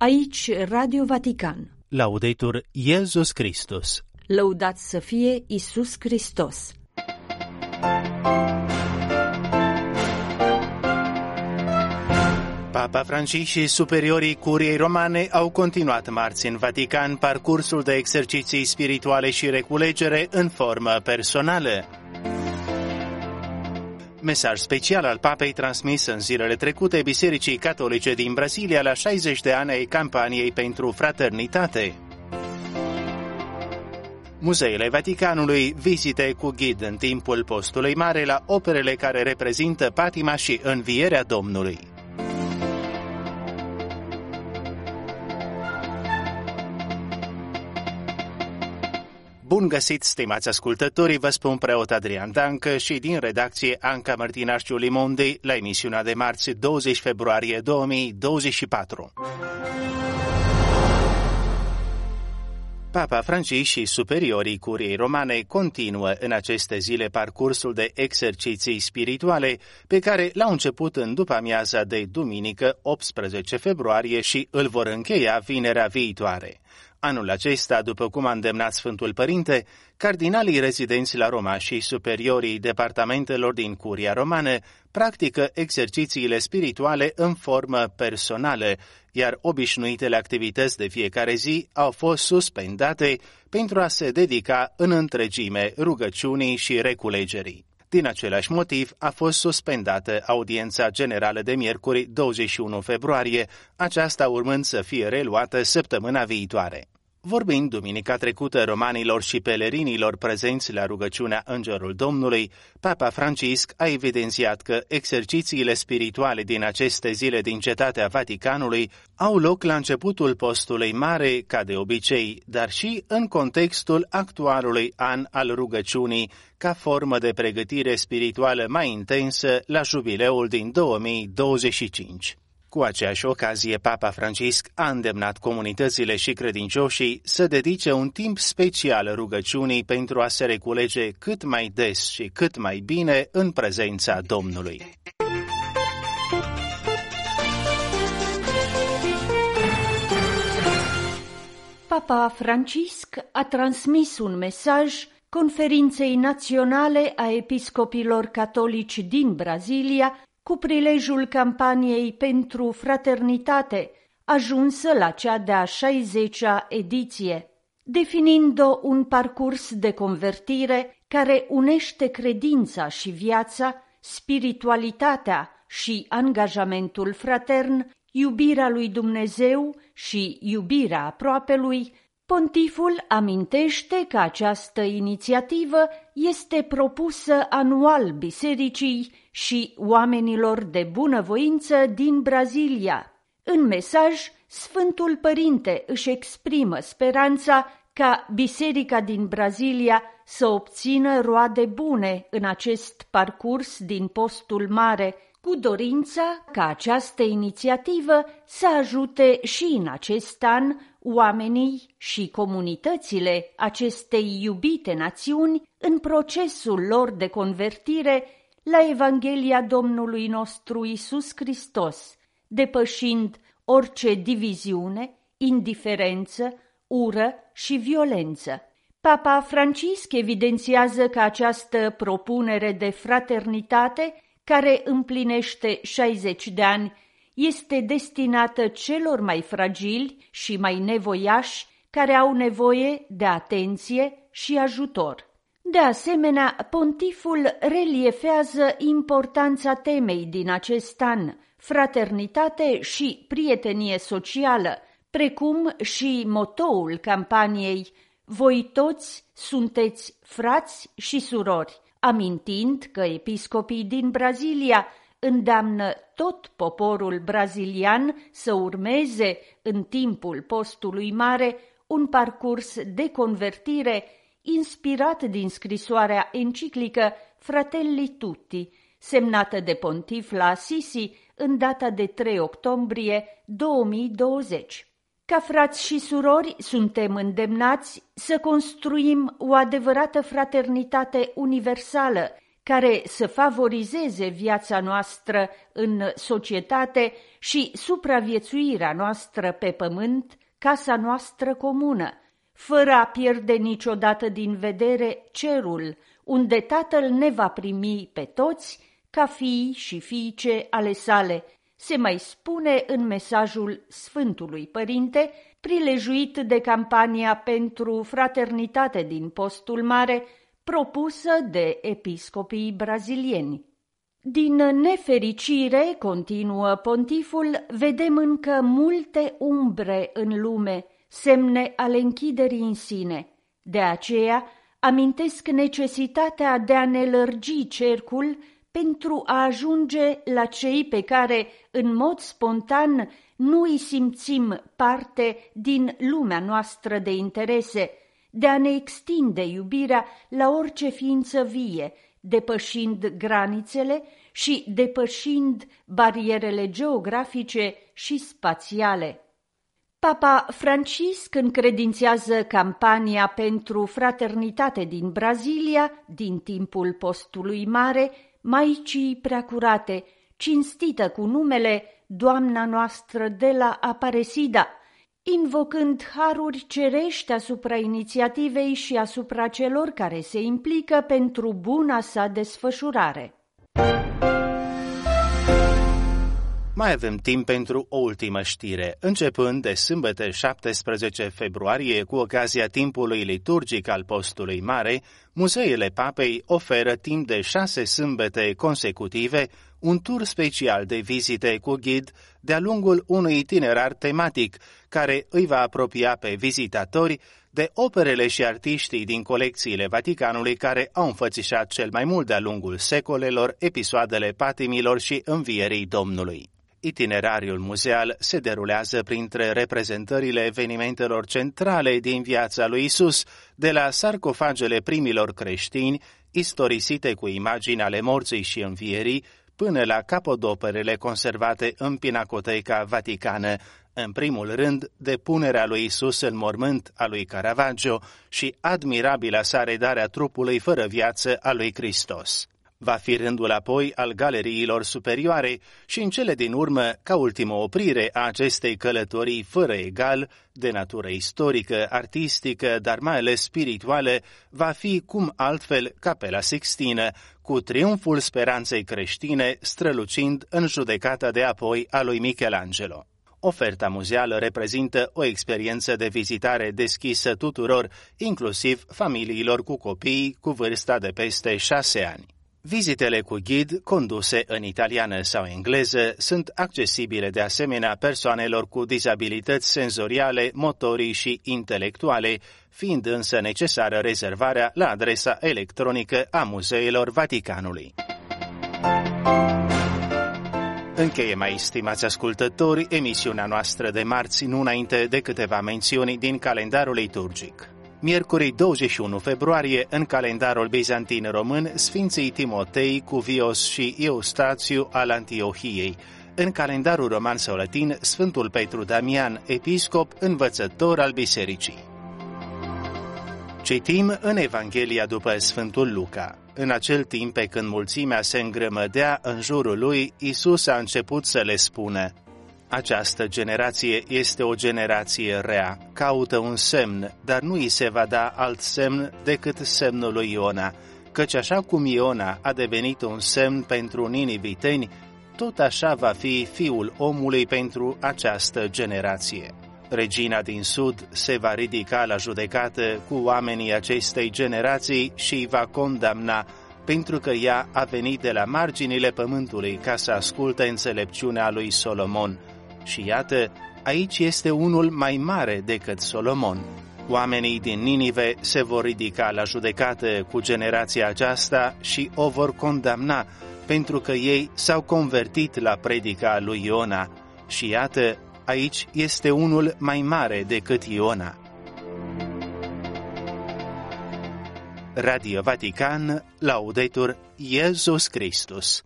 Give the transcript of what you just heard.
Aici Radio Vatican. Laudetur Iesus Christus. Lăudat să fie Isus Hristos. Papa Francis și superiorii curiei romane au continuat marți în Vatican parcursul de exerciții spirituale și reculegere în formă personală. Mesaj special al papei transmis în zilele trecute Bisericii Catolice din Brazilia la 60 de ani ai campaniei pentru fraternitate. Muzeele Vaticanului vizite cu ghid în timpul postului mare la operele care reprezintă patima și învierea Domnului. Bun găsit, stimați ascultători, vă spun preot Adrian Dancă și din redacție Anca Martinașciu Limondi la emisiunea de marți 20 februarie 2024. Papa Francis și superiorii curiei romane continuă în aceste zile parcursul de exerciții spirituale pe care l-au început în după amiaza de duminică 18 februarie și îl vor încheia vinerea viitoare. Anul acesta, după cum a îndemnat Sfântul Părinte, cardinalii rezidenți la Roma și superiorii departamentelor din Curia Romană practică exercițiile spirituale în formă personală, iar obișnuitele activități de fiecare zi au fost suspendate pentru a se dedica în întregime rugăciunii și reculegerii. Din același motiv a fost suspendată audiența generală de miercuri 21 februarie, aceasta urmând să fie reluată săptămâna viitoare. Vorbind duminica trecută romanilor și pelerinilor prezenți la rugăciunea Îngerul Domnului, Papa Francisc a evidențiat că exercițiile spirituale din aceste zile din cetatea Vaticanului au loc la începutul postului mare, ca de obicei, dar și în contextul actualului an al rugăciunii, ca formă de pregătire spirituală mai intensă la jubileul din 2025. Cu aceeași ocazie, Papa Francisc a îndemnat comunitățile și credincioșii să dedice un timp special rugăciunii pentru a se reculege cât mai des și cât mai bine în prezența Domnului. Papa Francisc a transmis un mesaj Conferinței Naționale a Episcopilor Catolici din Brazilia cu prilejul campaniei pentru fraternitate, ajunsă la cea de-a 60-a ediție, definind-o un parcurs de convertire care unește credința și viața, spiritualitatea și angajamentul fratern, iubirea lui Dumnezeu și iubirea aproapelui, Pontiful amintește că această inițiativă este propusă anual bisericii și oamenilor de bunăvoință din Brazilia. În mesaj, Sfântul Părinte își exprimă speranța ca Biserica din Brazilia să obțină roade bune în acest parcurs din postul mare, cu dorința ca această inițiativă să ajute și în acest an oamenii și comunitățile acestei iubite națiuni în procesul lor de convertire la Evanghelia Domnului nostru Isus Hristos, depășind orice diviziune, indiferență, ură și violență. Papa Francisc evidențiază că această propunere de fraternitate, care împlinește 60 de ani, este destinată celor mai fragili și mai nevoiași care au nevoie de atenție și ajutor. De asemenea, pontiful reliefează importanța temei din acest an, fraternitate și prietenie socială, precum și motoul campaniei Voi toți sunteți frați și surori, amintind că episcopii din Brazilia îndeamnă tot poporul brazilian să urmeze în timpul postului mare un parcurs de convertire inspirat din scrisoarea enciclică Fratelli Tutti, semnată de pontif la Assisi în data de 3 octombrie 2020. Ca frați și surori, suntem îndemnați să construim o adevărată fraternitate universală, care să favorizeze viața noastră în societate și supraviețuirea noastră pe pământ, casa noastră comună, fără a pierde niciodată din vedere cerul, unde Tatăl ne va primi pe toți ca fii și fiice ale sale, se mai spune în mesajul Sfântului Părinte, prilejuit de campania pentru fraternitate din postul mare, propusă de episcopii brazilieni. Din nefericire, continuă pontiful, vedem încă multe umbre în lume, semne ale închiderii în sine. De aceea, amintesc necesitatea de a ne lărgi cercul pentru a ajunge la cei pe care, în mod spontan, nu îi simțim parte din lumea noastră de interese, de a ne extinde iubirea la orice ființă vie, depășind granițele și depășind barierele geografice și spațiale. Papa Francisc încredințează campania pentru fraternitate din Brazilia din timpul postului mare Maicii Preacurate, cinstită cu numele Doamna noastră de la Aparecida, invocând haruri cerești asupra inițiativei și asupra celor care se implică pentru buna sa desfășurare. Mai avem timp pentru o ultimă știre. Începând de sâmbătă 17 februarie, cu ocazia timpului liturgic al postului mare, muzeele papei oferă timp de șase sâmbete consecutive un tur special de vizite cu ghid de-a lungul unui itinerar tematic care îi va apropia pe vizitatori de operele și artiștii din colecțiile Vaticanului care au înfățișat cel mai mult de-a lungul secolelor episoadele patimilor și învierii Domnului. Itinerariul muzeal se derulează printre reprezentările evenimentelor centrale din viața lui Isus, de la sarcofagele primilor creștini, istorisite cu imagini ale morții și învierii, până la capodoperele conservate în Pinacoteca Vaticană, în primul rând depunerea lui Isus în mormânt a lui Caravaggio și admirabila sa redare a trupului fără viață a lui Hristos. Va fi rândul apoi al galeriilor superioare și în cele din urmă, ca ultimă oprire a acestei călătorii fără egal, de natură istorică, artistică, dar mai ales spirituală, va fi cum altfel Capela Sixtină, cu triumful speranței creștine strălucind în judecata de apoi a lui Michelangelo. Oferta muzeală reprezintă o experiență de vizitare deschisă tuturor, inclusiv familiilor cu copii cu vârsta de peste șase ani. Vizitele cu ghid, conduse în italiană sau engleză, sunt accesibile de asemenea persoanelor cu dizabilități senzoriale, motorii și intelectuale, fiind însă necesară rezervarea la adresa electronică a muzeelor Vaticanului. Încheie mai stimați ascultători emisiunea noastră de marți, nu înainte de câteva mențiuni din calendarul liturgic. Miercuri 21 februarie, în calendarul bizantin român, Sfinții Timotei, Cuvios și Eustațiu al Antiohiei. În calendarul roman sau latin, Sfântul Petru Damian, episcop, învățător al bisericii. Citim în Evanghelia după Sfântul Luca. În acel timp, pe când mulțimea se îngrămădea în jurul lui, Isus a început să le spună, această generație este o generație rea, caută un semn, dar nu îi se va da alt semn decât semnul lui Iona, căci așa cum Iona a devenit un semn pentru niniviteni, tot așa va fi fiul omului pentru această generație. Regina din sud se va ridica la judecată cu oamenii acestei generații și îi va condamna, pentru că ea a venit de la marginile pământului ca să asculte înțelepciunea lui Solomon, și iată, aici este unul mai mare decât Solomon. Oamenii din Ninive se vor ridica la judecată cu generația aceasta și o vor condamna, pentru că ei s-au convertit la predica lui Iona. Și iată, aici este unul mai mare decât Iona. Radio Vatican, Laudetur Iesus Christus